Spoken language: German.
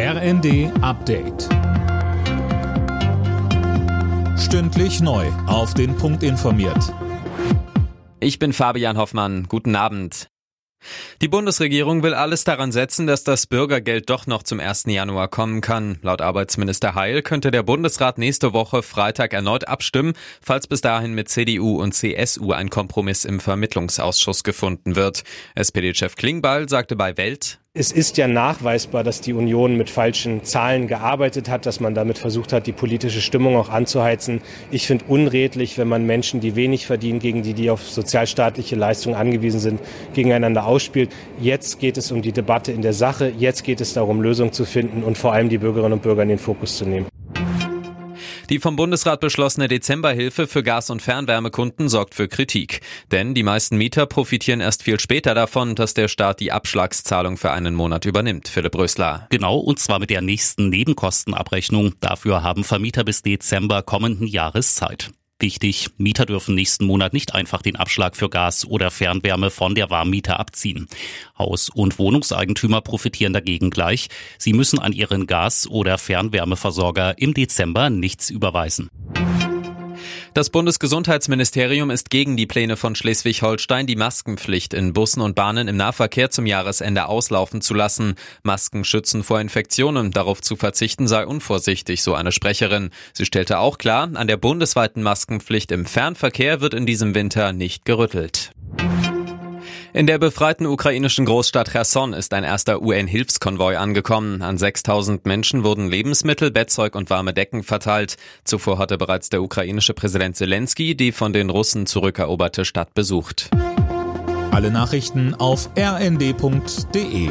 RND Update. Stündlich neu. Auf den Punkt informiert. Ich bin Fabian Hoffmann. Guten Abend. Die Bundesregierung will alles daran setzen, dass das Bürgergeld doch noch zum 1. Januar kommen kann. Laut Arbeitsminister Heil könnte der Bundesrat nächste Woche Freitag erneut abstimmen, falls bis dahin mit CDU und CSU ein Kompromiss im Vermittlungsausschuss gefunden wird. SPD-Chef Klingbeil sagte bei Welt, es ist ja nachweisbar, dass die Union mit falschen Zahlen gearbeitet hat, dass man damit versucht hat, die politische Stimmung auch anzuheizen. Ich finde unredlich, wenn man Menschen, die wenig verdienen, gegen die, die auf sozialstaatliche Leistungen angewiesen sind, gegeneinander ausspielt. Jetzt geht es um die Debatte in der Sache. Jetzt geht es darum, Lösungen zu finden und vor allem die Bürgerinnen und Bürger in den Fokus zu nehmen. Die vom Bundesrat beschlossene Dezemberhilfe für Gas- und Fernwärmekunden sorgt für Kritik. Denn die meisten Mieter profitieren erst viel später davon, dass der Staat die Abschlagszahlung für einen Monat übernimmt. Philipp Rösler. Genau, und zwar mit der nächsten Nebenkostenabrechnung. Dafür haben Vermieter bis Dezember kommenden Jahres Zeit. Wichtig, Mieter dürfen nächsten Monat nicht einfach den Abschlag für Gas oder Fernwärme von der Warmmiete abziehen. Haus- und Wohnungseigentümer profitieren dagegen gleich. Sie müssen an ihren Gas- oder Fernwärmeversorger im Dezember nichts überweisen. Das Bundesgesundheitsministerium ist gegen die Pläne von Schleswig-Holstein, die Maskenpflicht in Bussen und Bahnen im Nahverkehr zum Jahresende auslaufen zu lassen. Masken schützen vor Infektionen. Darauf zu verzichten sei unvorsichtig, so eine Sprecherin. Sie stellte auch klar, an der bundesweiten Maskenpflicht im Fernverkehr wird in diesem Winter nicht gerüttelt. In der befreiten ukrainischen Großstadt Cherson ist ein erster UN-Hilfskonvoi angekommen. An 6000 Menschen wurden Lebensmittel, Bettzeug und warme Decken verteilt. Zuvor hatte bereits der ukrainische Präsident Zelensky die von den Russen zurückeroberte Stadt besucht. Alle Nachrichten auf rnd.de